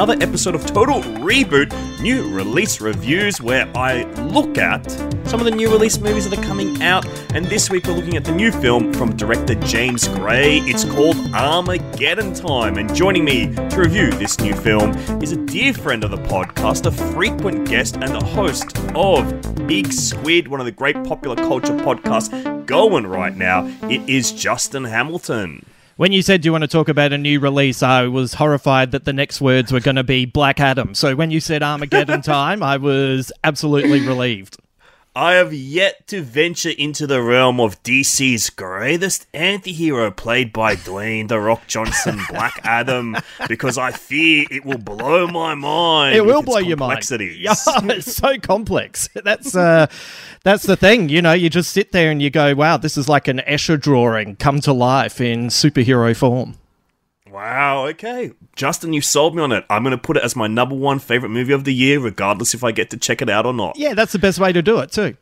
another episode of Total Reboot New Release Reviews, where I look at some of the new release movies that are coming out. And this week we're looking at the new film from director James Gray. It's called Armageddon Time. And joining me to review this new film is a dear friend of the podcast, a frequent guest, and the host of Big Squid, one of the great popular culture podcasts going right now. It is Justin Hamilton. When you said you want to talk about a new release, I was horrified that the next words were going to be Black Adam. So when you said Armageddon time, I was absolutely relieved. I have yet to venture into the realm of DC's greatest anti-hero played by Dwayne The Rock Johnson, Black Adam, because I fear it will blow my mind. It will blow your mind. Yeah, it's so complex. That's uh, that's the thing. You know, you just sit there and you go, "Wow, this is like an Escher drawing come to life in superhero form." Wow, okay. Justin, you sold me on it. I'm going to put it as my number one favorite movie of the year, regardless if I get to check it out or not. Yeah, that's the best way to do it, too.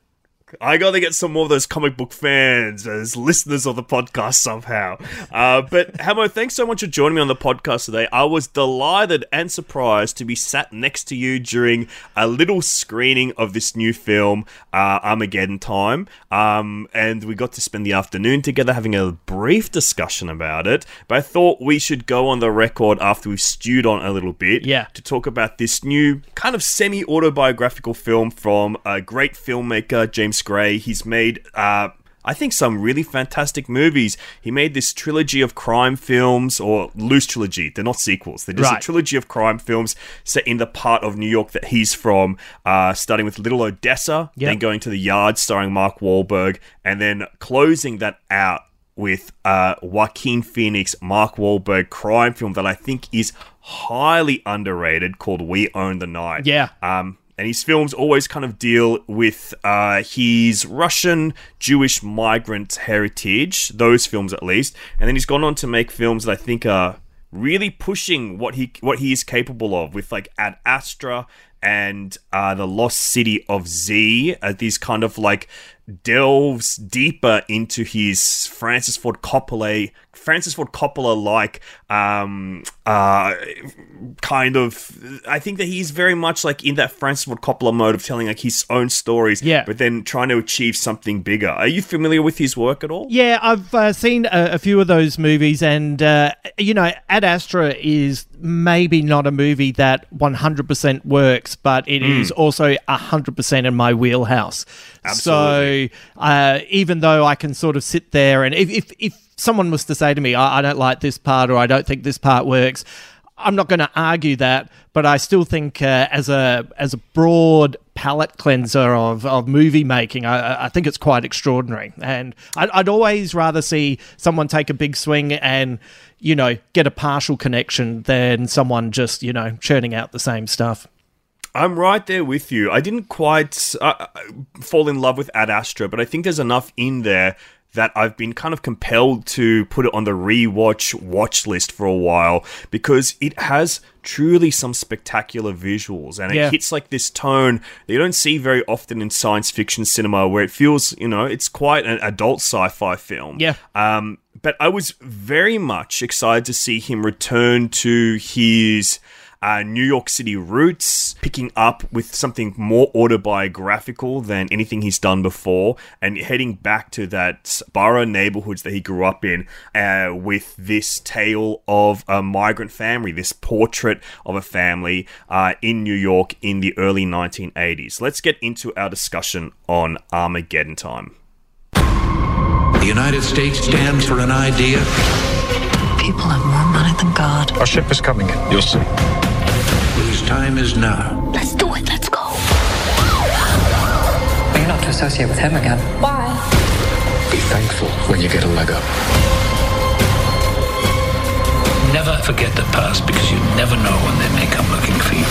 I got to get some more of those comic book fans as listeners of the podcast somehow. Uh, but Hamo, thanks so much for joining me on the podcast today. I was delighted and surprised to be sat next to you during a little screening of this new film, uh, Armageddon Time. Um, and we got to spend the afternoon together having a brief discussion about it. But I thought we should go on the record after we've stewed on a little bit yeah. to talk about this new kind of semi autobiographical film from a great filmmaker, James Gray. He's made, uh, I think, some really fantastic movies. He made this trilogy of crime films, or loose trilogy. They're not sequels. They're just Right. a trilogy of crime films set in the part of New York that he's from, uh, starting with Little Odessa, Yep. then going to The Yard, starring Mark Wahlberg, and then closing that out with uh, Joaquin Phoenix, Mark Wahlberg crime film that I think is highly underrated called We Own the Night. Yeah. Um, and his films always kind of deal with uh, his Russian Jewish migrant heritage, those films at least. And then he's gone on to make films that I think are really pushing what he what he is capable of with like Ad Astra and uh, the Lost City of Z, uh, these kind of like delves deeper into his Francis Ford Coppola, Francis Ford Coppola like um, uh, kind of. I think that he's very much like in that Francis Ford Coppola mode of telling like his own stories, Yeah. but then trying to achieve something bigger. Are you familiar with his work at all? Yeah, I've uh, seen a, a few of those movies, and uh, you know, Ad Astra is maybe not a movie that 100% works, but it is also 100% in my wheelhouse. Absolutely. So uh, even though I can sort of sit there, and if if, if someone was to say to me, I, I don't like this part, or I don't think this part works. I'm not going to argue that, but I still think uh, as a as a broad palette cleanser of, of movie making, I, I think it's quite extraordinary. And I'd, I'd always rather see someone take a big swing and you know get a partial connection than someone just you know churning out the same stuff. I'm right there with you. I didn't quite uh, fall in love with Ad Astra, but I think there's enough in there that I've been kind of compelled to put it on the rewatch watch list for a while because it has truly some spectacular visuals and it Yeah. hits like this tone that you don't see very often in science fiction cinema where it feels, you know, it's quite an adult sci-fi film. Yeah. Um, but I was very much excited to see him return to his uh, New York City roots, picking up with something more autobiographical than anything he's done before, and heading back to that borough neighborhoods that he grew up in uh, with this tale of a migrant family, this portrait of a family uh, in New York in the early 1980s. Let's get into our discussion on Armageddon time. The United States stands for an idea People have more money than God. Our ship is coming in. You'll see. Whose time is now. Let's do it. Let's go. But you're not to associate with him again. Why? Be thankful when you get a leg up. Never forget the past because you never know when they may come looking for you.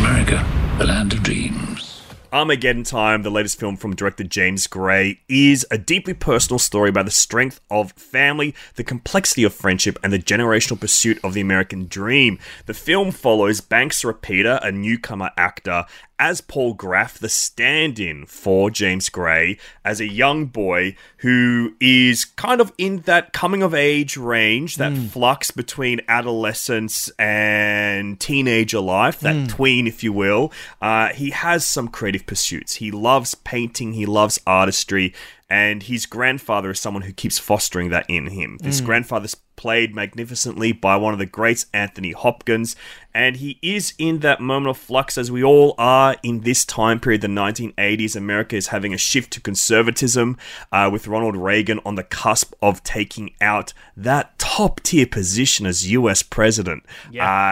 America, the land of dreams. Armageddon Time, the latest film from director James Gray, is a deeply personal story about the strength of family, the complexity of friendship, and the generational pursuit of the American dream. The film follows Banks Repeta, a newcomer actor, as Paul Graff, the stand in for James Gray, as a young boy who is kind of in that coming of age range, that hmm. flux between adolescence and teenager life, that hmm. tween, if you will. Uh, he has some creative pursuits. He loves painting, he loves artistry, and his grandfather is someone who keeps fostering that in him. This hmm. grandfather's played magnificently by one of the greats, Anthony Hopkins, and he is in that moment of flux as we all are in this time period, the 1980s. America is having a shift to conservatism uh, with Ronald Reagan on the cusp of taking out that top tier position as US president.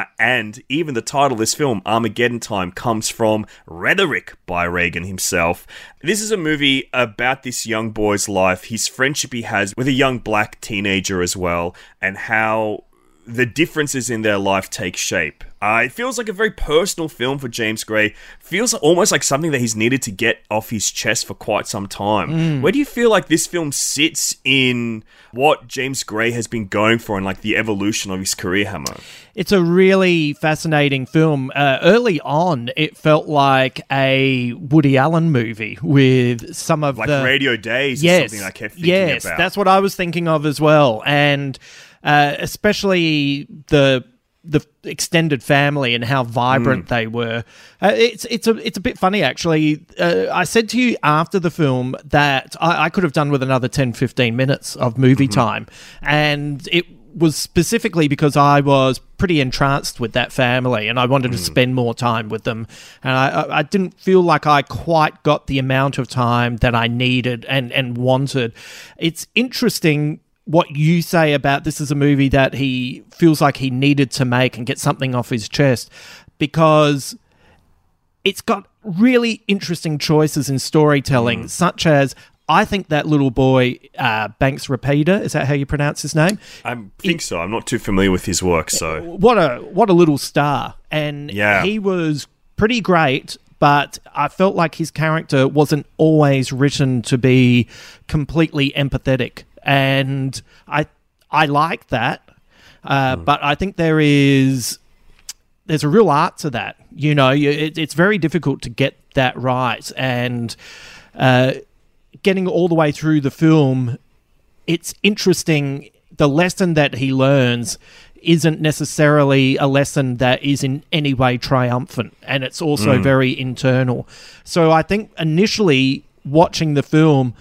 Uh, and even the title of this film, Armageddon Time, comes from rhetoric by Reagan himself. This is a movie about this young boy's life, his friendship he has with a young black teenager as well, and how the differences in their life take shape. Uh, it feels like a very personal film for James Gray. Feels almost like something that he's needed to get off his chest for quite some time. Where do you feel like this film sits in what James Gray has been going for and like the evolution of his career, Hammer? It's a really fascinating film. Uh, early on, it felt like a Woody Allen movie with some of Like the Radio Days yes, is something I kept thinking yes, about. that's what I was thinking of as well, and uh, especially the the extended family and how vibrant they were. Uh, it's it's a it's a bit funny actually. Uh, I said to you after the film that I, I could have done with another 10, 15 minutes of movie Mm-hmm. time, and it was specifically because I was pretty entranced with that family and I wanted Mm. to spend more time with them. And I, I, I didn't feel like I quite got the amount of time that I needed and, and wanted. It's interesting what you say about this is a movie that he feels like he needed to make and get something off his chest because it's got really interesting choices in storytelling, such as I think that little boy, uh, Banks Repeta, is that how you pronounce his name? I think so. I'm not too familiar with his work, so What a what a little star, and Yeah. he was pretty great. But I felt like his character wasn't always written to be completely empathetic, and I I like that. Uh, But I think there is there's a real art to that. You know, you, it, it's very difficult to get that right, and uh, getting all the way through the film, it's interesting. The lesson that he learns isn't necessarily a lesson that is in any way triumphant, and it's also very internal. So I think initially watching the film.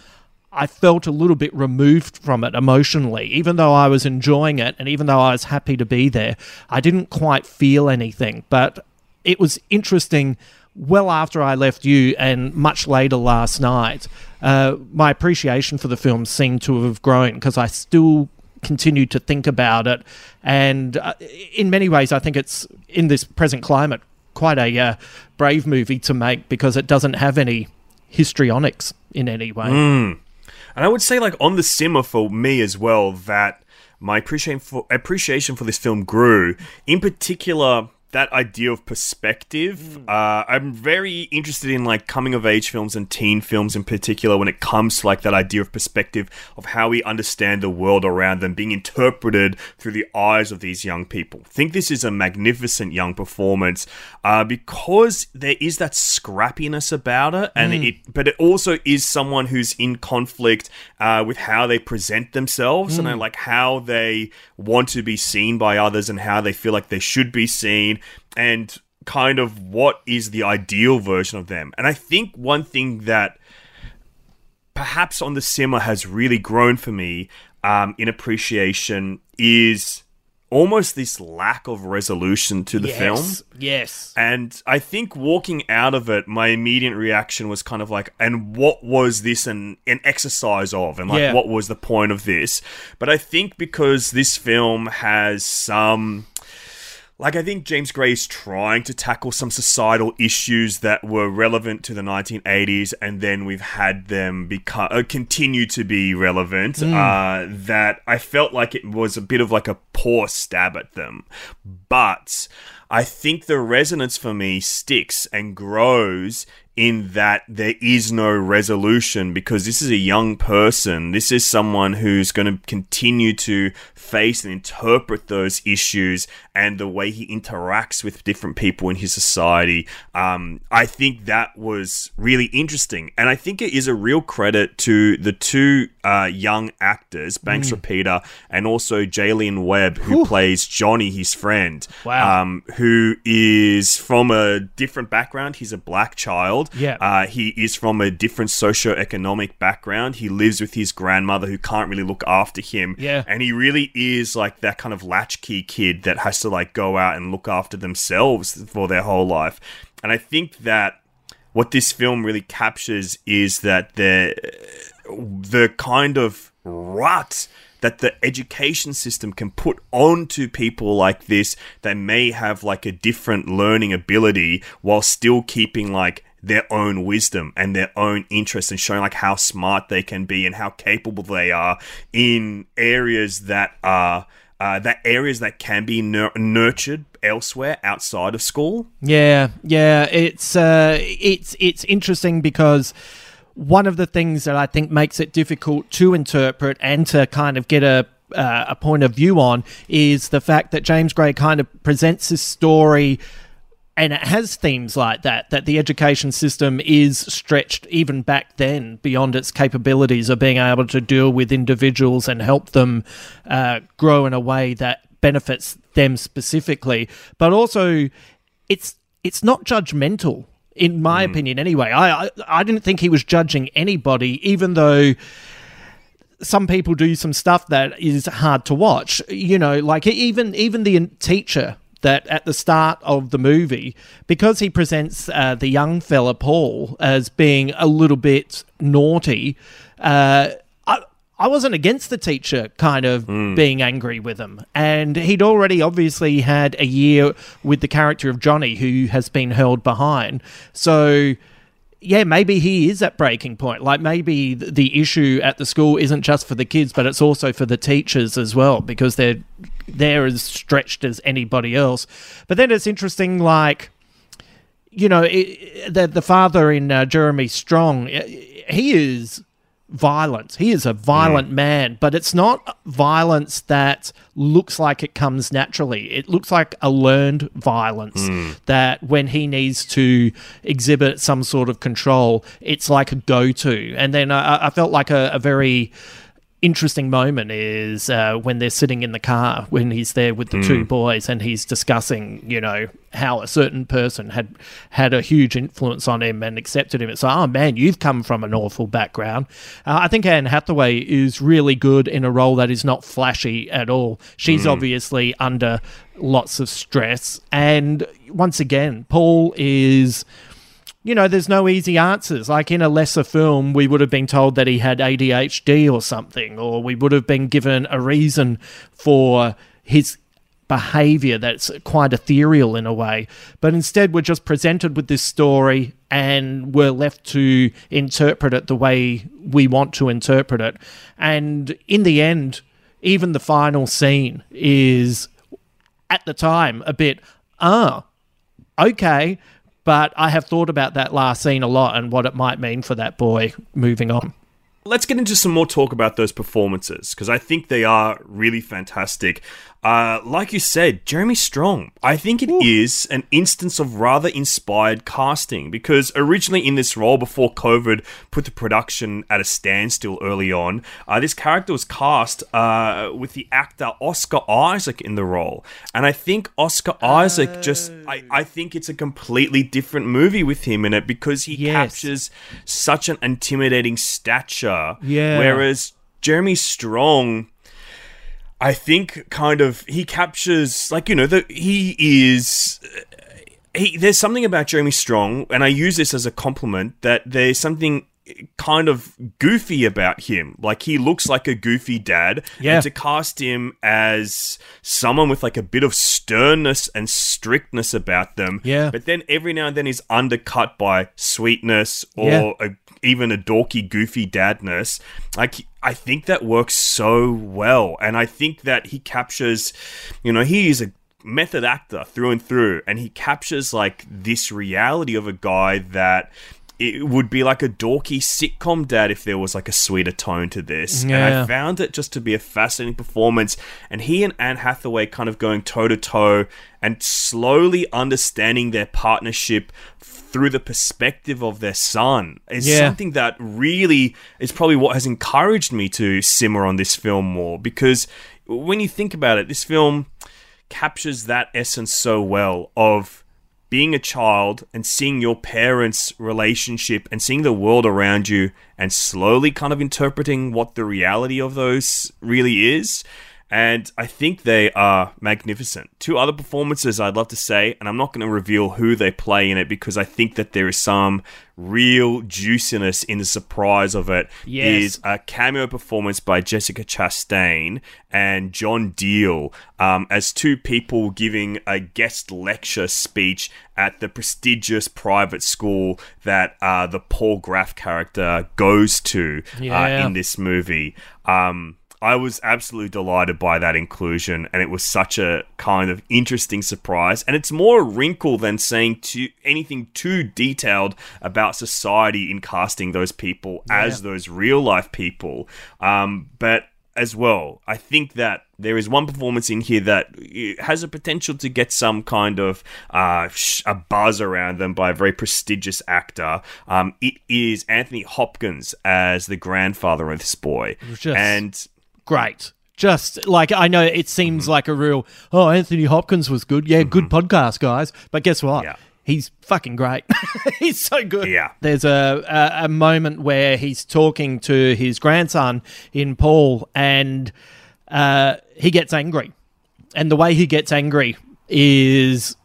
I felt a little bit removed from it emotionally. Even though I was enjoying it and even though I was happy to be there, I didn't quite feel anything. But it was interesting well after I left you and much later last night. Uh, my appreciation for the film seemed to have grown because I still continued to think about it. And uh, in many ways, I think it's in this present climate quite a uh, brave movie to make because it doesn't have any histrionics in any way. And I would say, like on the simmer for me as well, that my appreciation for appreciation for this film grew. In particular, that idea of perspective. Uh, I'm very interested in like coming of age films and teen films in particular when it comes to like that idea of perspective of how we understand the world around them being interpreted through the eyes of these young people. think this is a magnificent young performance uh, because there is that scrappiness about it, and it but it also is someone who's in conflict uh, with how they present themselves and uh, like how they want to be seen by others and how they feel like they should be seen and kind of what is the ideal version of them. And I think one thing that perhaps on the simmer has really grown for me um, in appreciation is almost this lack of resolution to the film. yes, yes. And I think walking out of it, my immediate reaction was kind of like, and what was this an, an exercise of? And like, Yeah. what was the point of this? But I think because this film has some. Like, I think James Gray is trying to tackle some societal issues that were relevant to the 1980s, and then we've had them become uh, continue to be relevant. Uh, that I felt like it was a bit of like a poor stab at them, but I think the resonance for me sticks and grows in that there is no resolution because this is a young person. This is someone who's going to continue to face and interpret those issues and the way he interacts with different people in his society. Um, I think that was really interesting. And I think it is a real credit to the two uh, young actors, Banks Mm. Repeta and also Jaylin Webb, who plays Johnny, his friend. Wow. Um, who is from a different background. He's a black child. Yeah. Uh, he is from a different socio-economic background. He lives with his grandmother who can't really look after him. Yeah. And he really is like that kind of latchkey kid that has to like go out and look after themselves for their whole life. And I think that what this film really captures is that the the kind of rut that the education system can put onto people like this that may have like a different learning ability while still keeping like their own wisdom and their own interest and showing like how smart they can be and how capable they are in areas that are uh, that areas that can be nur- nurtured elsewhere outside of school. Yeah, yeah, it's uh, it's it's interesting because one of the things that I think makes it difficult to interpret and to kind of get a uh, a point of view on is the fact that James Gray kind of presents this story and it has themes like that that the education system is stretched even back then beyond its capabilities of being able to deal with individuals and help them uh, grow in a way that benefits them specifically. But also it's it's not judgmental in my opinion anyway. I, I i didn't think he was judging anybody even though some people do some stuff that is hard to watch. You know, like even even the teacher that at the start of the movie, because he presents uh, the young fella Paul as being a little bit naughty. Uh, I, I wasn't against the teacher kind of being angry with him. And he'd already obviously had a year with the character of Johnny, who has been held behind. So yeah, maybe he is at breaking point. Like maybe the issue at the school isn't just for the kids, but it's also for the teachers as well because they're they're as stretched as anybody else. But then it's interesting, like you know, it, the the father in uh, Jeremy Strong, he is violent. He is a violent mm. man, but it's not violence that looks like it comes naturally. It looks like a learned violence mm. that when he needs to exhibit some sort of control, it's like a go to. And then I, I felt like a, a very interesting moment is uh, when they're sitting in the car when he's there with the two boys and he's discussing you know how a certain person had had a huge influence on him and accepted him. It's like oh man you've come from an awful background. Uh, i think anne hathaway is really good in a role that is not flashy at all. She's obviously under lots of stress. And once again paul is you know, there's no easy answers. Like in a lesser film, we would have been told that he had ADHD or something, or we would have been given a reason for his behavior that's quite ethereal in a way. But instead, we're just presented with this story and we're left to interpret it the way we want to interpret it. And in the end, even the final scene is at the time a bit, ah, okay. But I have thought about that last scene a lot and what it might mean for that boy moving on. Let's get into some more talk about those performances because I think they are really fantastic. Uh, like you said, Jeremy Strong. I think it is an instance of rather inspired casting because originally in this role, before COVID put the production at a standstill early on, uh, this character was cast uh, with the actor Oscar Isaac in the role, and I think Oscar Isaac just. I, I think it's a completely different movie with him in it because he Yes. captures such an intimidating stature. Yeah. Whereas Jeremy Strong, I think, kind of he captures like you know that he is. Uh, he, there's something about Jeremy Strong, and I use this as a compliment that there's something kind of goofy about him. Like he looks like a goofy dad. Yeah. And to cast him as someone with like a bit of sternness and strictness about them. Yeah. But then every now and then he's undercut by sweetness or Yeah. a, even a dorky, goofy dadness. Like I think that works so well, and I think that he captures, you know, he is a method actor through and through, and he captures like this reality of a guy that it would be like a dorky sitcom dad if there was like a sweeter tone to this. And I found it just to be a fascinating performance. And he and Anne Hathaway kind of going toe to toe and slowly understanding their partnership through the perspective of their son is Yeah. something that really is probably what has encouraged me to simmer on this film more because when you think about it, this film captures that essence so well of being a child and seeing your parents' relationship and seeing the world around you and slowly kind of interpreting what the reality of those really is. And I think they are magnificent. Two other performances I'd love to say, and I'm not going to reveal who they play in it because I think that there is some real juiciness in the surprise of it. Yes. Is a cameo performance by Jessica Chastain and John Diehl um, as two people giving a guest lecture speech at the prestigious private school that uh, the Paul Graff character goes to uh, in this movie. Um, I was absolutely delighted by that inclusion, and it was such a kind of interesting surprise. And it's more a wrinkle than saying too, anything too detailed about society in casting those people as those real life people. Um, but as well, I think that there is one performance in here that has a potential to get some kind of uh, sh- a buzz around them by a very prestigious actor. Um, it is Anthony Hopkins as the grandfather of this boy, Just- and Great. Just like I know it seems Mm-hmm. like a real, oh, Anthony Hopkins was good. Yeah, good podcast, guys. But guess what? Yeah. He's fucking great. he's so good. Yeah. There's a, a a moment where he's talking to his grandson in Paul, and uh, he gets angry, and the way he gets angry is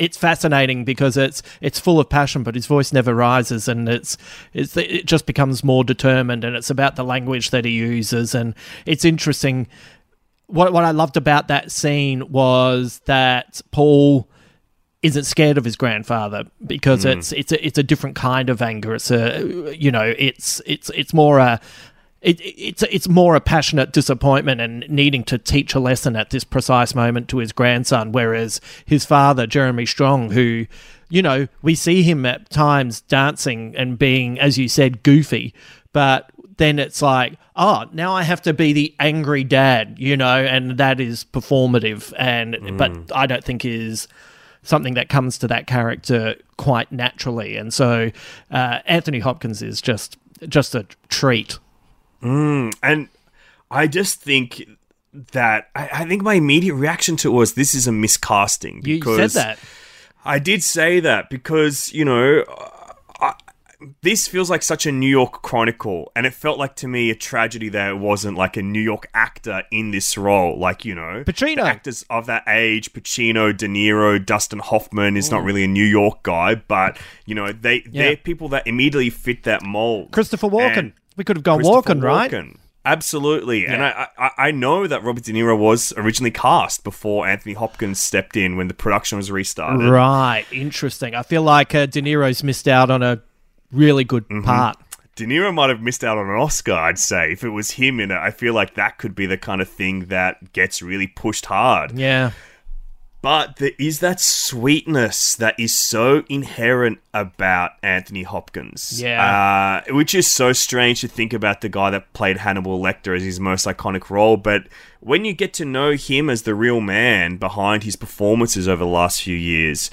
it's fascinating because it's it's full of passion, but his voice never rises, and it's it's it just becomes more determined, and it's about the language that he uses, and it's interesting. What what I loved about that scene was that Paul isn't scared of his grandfather because hmm. it's it's a, it's a different kind of anger. It's a you know it's it's it's more a it, it's it's more a passionate disappointment and needing to teach a lesson at this precise moment to his grandson, whereas his father Jeremy Strong, who you know we see him at times dancing and being, as you said, goofy, but then it's like, oh, now I have to be the angry dad, you know, and that is performative, and but I don't think is something that comes to that character quite naturally, and so uh, Anthony Hopkins is just just a treat. Mm, and I just think that I, I think my immediate reaction to it was this is a miscasting. You said that. I did say that because you know. I, this feels like such a New York chronicle, and it felt like to me a tragedy that it wasn't like a New York actor in this role. Like, you know, Pacino. actors of that age, Pacino, De Niro, Dustin Hoffman is not really a New York guy, but you know, they they're people that immediately fit that mold. Christopher Walken. And- we could have gone walking, right? Absolutely, and I, I I know that Robert De Niro was originally cast before Anthony Hopkins stepped in when the production was restarted. Right, interesting. I feel like uh, De Niro's missed out on a really good Mm-hmm. part. De Niro might have missed out on an Oscar, I'd say. If it was him in it, I feel like that could be the kind of thing that gets really pushed hard. Yeah, But there is that sweetness that is so inherent about Anthony Hopkins. Yeah. Uh, which is so strange to think about the guy that played Hannibal Lecter as his most iconic role. But when you get to know him as the real man behind his performances over the last few years,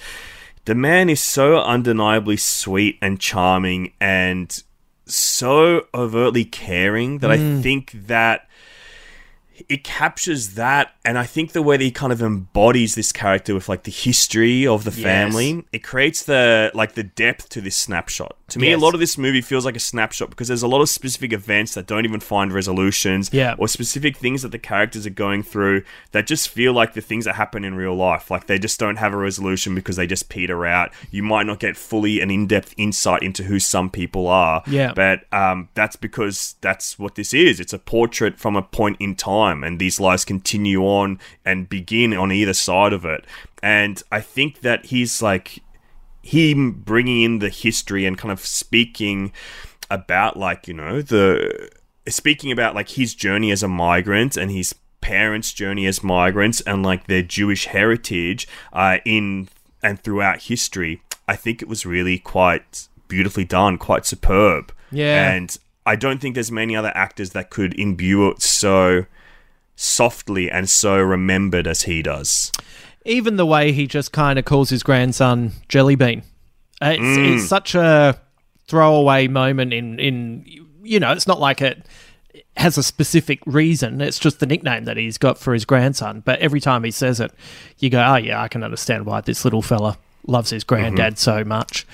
the man is so undeniably sweet and charming and so overtly caring that I think that it captures that and i think the way that he kind of embodies this character with like the history of the family it creates the like the depth to this snapshot to me Yes. a lot of this movie feels like a snapshot because there's a lot of specific events that don't even find resolutions Yeah. or specific things that the characters are going through that just feel like the things that happen in real life like they just don't have a resolution because they just peter out you might not get fully an in-depth insight into who some people are Yeah. but um, that's because that's what this is. It's a portrait from a point in time, and these lives continue on and begin on either side of it. And I think that he's like him bringing in the history and kind of speaking about like you know the speaking about like his journey as a migrant and his parents' journey as migrants and like their Jewish heritage uh, in and throughout history. I think it was really quite beautifully done, quite superb. Yeah. And I don't think there's many other actors that could imbue it so softly and so remembered as he does. Even the way he just kind of calls his grandson Jelly Bean. Uh, It's, Mm. it's such a throwaway moment in, in, you know, it's not like it has a specific reason. It's just the nickname that he's got for his grandson. But every time he says it, you go, oh, yeah, I can understand why this little fella loves his granddad so much.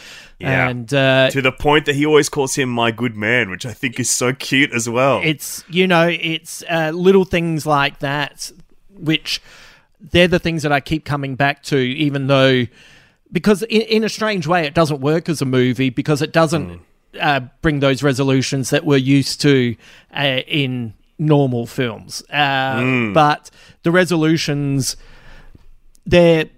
Yeah. And uh, To the point that he always calls him my good man, which I think is so cute as well. it's you know it's uh, little things like that which they're the things that i keep coming back to even though because in, in a strange way it doesn't work as a movie because it doesn't uh, bring those resolutions that we're used to uh, in normal films uh, but the resolutions they're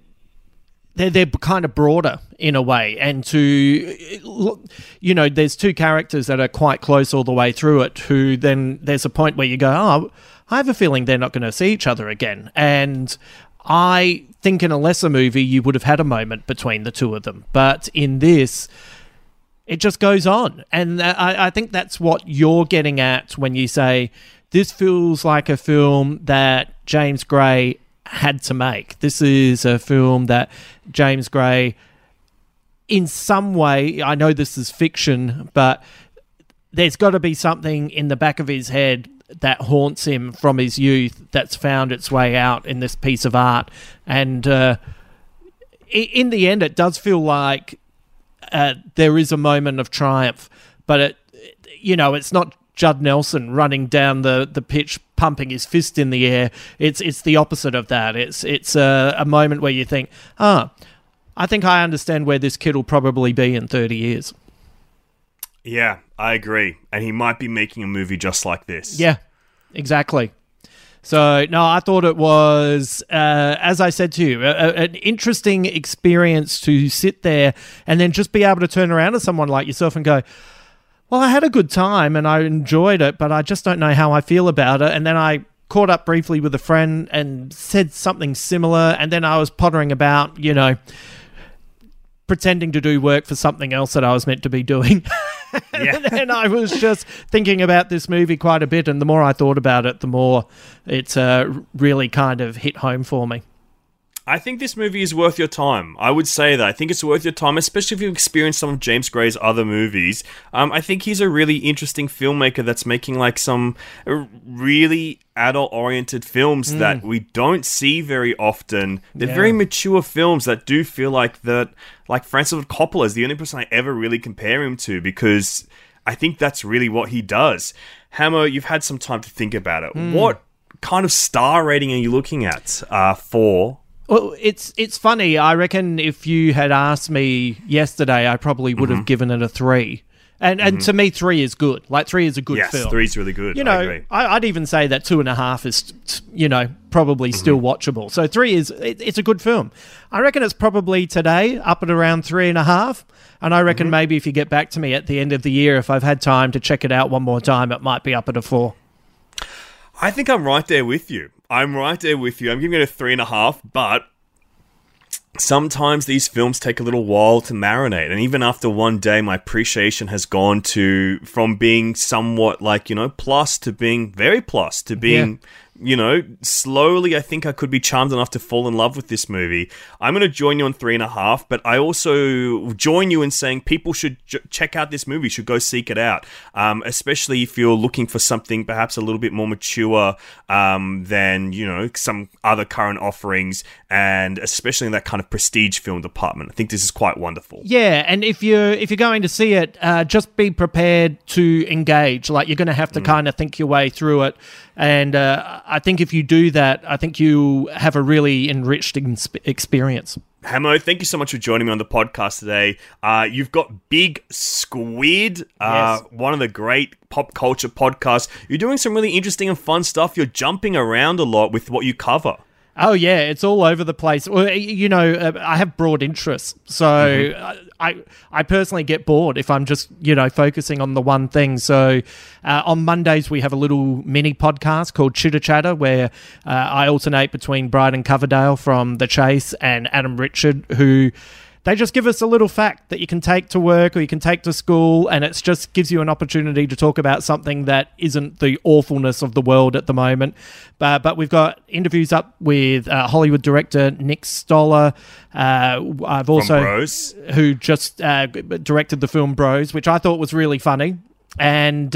they're they're kind of broader in a way, and to you know, there's two characters that are quite close all the way through it. Who then there's a point where you go, oh, I have a feeling they're not going to see each other again, and I think in a lesser movie you would have had a moment between the two of them, but in this. It just goes on. And I, I think that's what you're getting at when you say this feels like a film that James Gray had to make. This is a film that James Gray, in some way, I know this is fiction, but there's got to be something in the back of his head that haunts him from his youth that's found its way out in this piece of art. And uh, in the end, it does feel like uh, there is a moment of triumph, but it, you know, it's not Judd Nelson running down the, the pitch, pumping his fist in the air. It's it's the opposite of that. It's it's a, a moment where you think, ah, I think I understand where this kid will probably be in thirty years. yeah, I agree. And he might be making a movie just like this. Yeah, exactly. So no, I thought it was, uh, as I said to you, a, a- an interesting experience to sit there and then just be able to turn around to someone like yourself and go, "Well, I had a good time and I enjoyed it, but I just don't know how I feel about it." And then I caught up briefly with a friend and said something similar, and then I was pottering about, you know, pretending to do work for something else that I was meant to be doing. Yeah. and I was just thinking about this movie quite a bit, and the more I thought about it, the more it uh, really kind of hit home for me. I think this movie is worth your time. I would say that. I think it's worth your time, especially if you've experienced some of James Gray's other movies. Um, I think he's a really interesting filmmaker that's making like some really adult-oriented films that we don't see very often. They're very mature films that do feel like that. Like Francis Coppola is the only person I ever really compare him to because I think that's really what he does. Hammer, you've had some time to think about it. What kind of star rating are you looking at uh, for Well, it's it's funny. I reckon if you had asked me yesterday, I probably would Mm-hmm. have given it a three. And and to me, three is good. Like three is a good Yes, film. three's really good. You I know, agree. I, would even say that two and a half is, you know, probably Mm-hmm. still watchable. So three is it, it's a good film. I reckon it's probably today up at around three and a half. And I Mm-hmm. reckon maybe if you get back to me at the end of the year, if I've had time to check it out one more time, it might be up at a four. I think I'm right there with you. I'm right there with you. I'm giving it a three and a half, but sometimes these films take a little while to marinate. And even after one day, my appreciation has gone to from being somewhat like, you know, plus to being very plus to being. You know, slowly, I think I could be charmed enough to fall in love with this movie. I'm going to join you on three and a half, but I also join you in saying people should j- check out this movie, should go seek it out, um, especially if you're looking for something perhaps a little bit more mature um, than you know some other current offerings, and especially in that kind of prestige film department. I think this is quite wonderful. Yeah, and if you're if you're going to see it, uh, just be prepared to engage. Like you're going to have to kind of think your way through it, and uh, I think if you do that, I think you have a really enriched ins- experience. Hamo, thank you so much for joining me on the podcast today. Uh, you've got Big Squid, uh, Yes. one of the great pop culture podcasts. You're doing some really interesting and fun stuff. You're jumping around a lot with what you cover. Oh yeah, it's all over the place. Well, you know, uh, I have broad interests, so uh, I I personally get bored if I'm just you know focusing on the one thing. So uh, on Mondays we have a little mini podcast called Chitter Chatter where uh, I alternate between Brydon Coverdale from The Chase and Adam Richard who. They just give us a little fact that you can take to work or you can take to school, and it just gives you an opportunity to talk about something that isn't the awfulness of the world at the moment. But, but we've got interviews up with uh, Hollywood director Nick Stoller. Uh, I've also Bros. who just uh, directed the film Bros, which I thought was really funny. And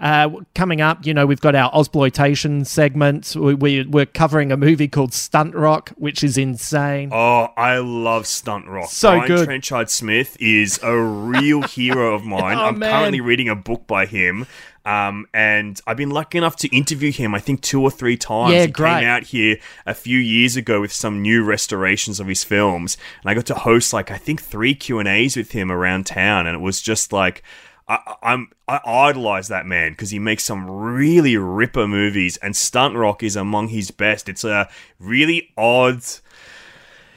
uh, coming up, you know, we've got our Ozploitation segment. We, we, we're covering a movie called Stunt Rock, which is insane. Oh, I love Stunt Rock. So Brian good. Trenchard Smith is a real hero of mine. Oh, I'm man. currently reading a book by him. Um, and I've been lucky enough to interview him, I think, two or three times. Yeah, he great. came out here a few years ago with some new restorations of his films, and I got to host like I think three Q and A's with him around town, and it was just like I, I'm I idolize that man because he makes some really ripper movies, and Stunt Rock is among his best. It's a really odd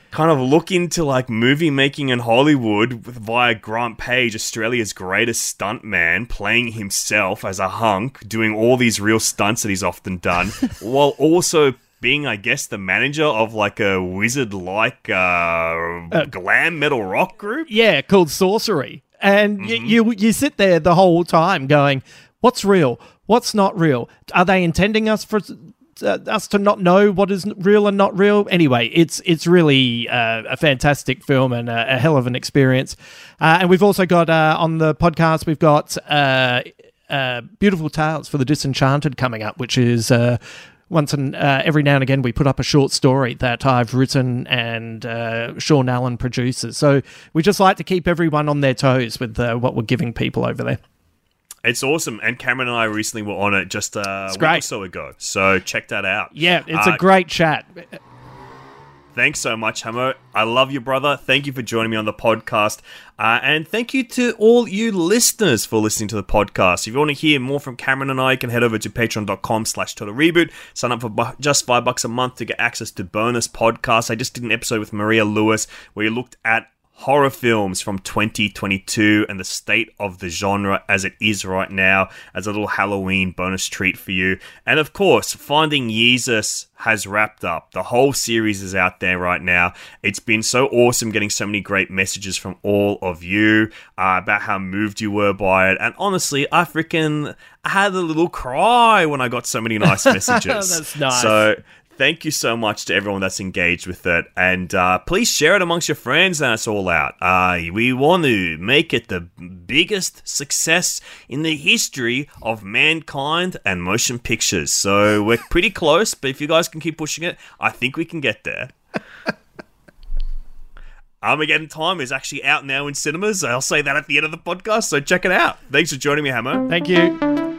kind of look into like movie making in Hollywood with, via Grant Page, Australia's greatest stuntman, playing himself as a hunk, doing all these real stunts that he's often done, while also being, I guess, the manager of like a wizard like uh, glam metal rock group. Yeah, called Sorcery. And y- you you sit there the whole time going, "What's real? What's not real? Are they intending us for uh, us to not know what is real and not real?" Anyway, it's it's really uh, a fantastic film and a, a hell of an experience. Uh, and we've also got uh, on the podcast we've got uh, uh, beautiful tales for the disenchanted coming up, which is. Uh, once and uh, every now and again, we put up a short story that I've written and uh, Sean Allen produces. So we just like to keep everyone on their toes with uh, what we're giving people over there. It's awesome, and Cameron and I recently were on it just a week or so ago. So check that out. Yeah, it's Uh, a great chat. Thanks so much, Hamo. I love you, brother. Thank you for joining me on the podcast. Uh, and thank you to all you listeners for listening to the podcast. If you want to hear more from Cameron and I, you can head over to patreon.com slash total reboot. Sign up for bu- just five bucks a month to get access to bonus podcasts. I just did an episode with Maria Lewis where we looked at horror films from 2022 and the state of the genre as it is right now as a little Halloween bonus treat for you. And of course, Finding Yeezus has wrapped up. The whole series is out there right now. It's been so awesome getting so many great messages from all of you uh, about how moved you were by it. And honestly, I freaking had a little cry when I got so many nice messages. That's nice. So thank you so much to everyone that's engaged with it and uh, please share it amongst your friends and it's all out uh, we want to make it the biggest success in the history of mankind and motion pictures so we're pretty close but if you guys can keep pushing it i think we can get there Armageddon Time is actually out now in cinemas. I'll say that at the end of the podcast, so check it out. Thanks for joining me, Hammer. Thank you.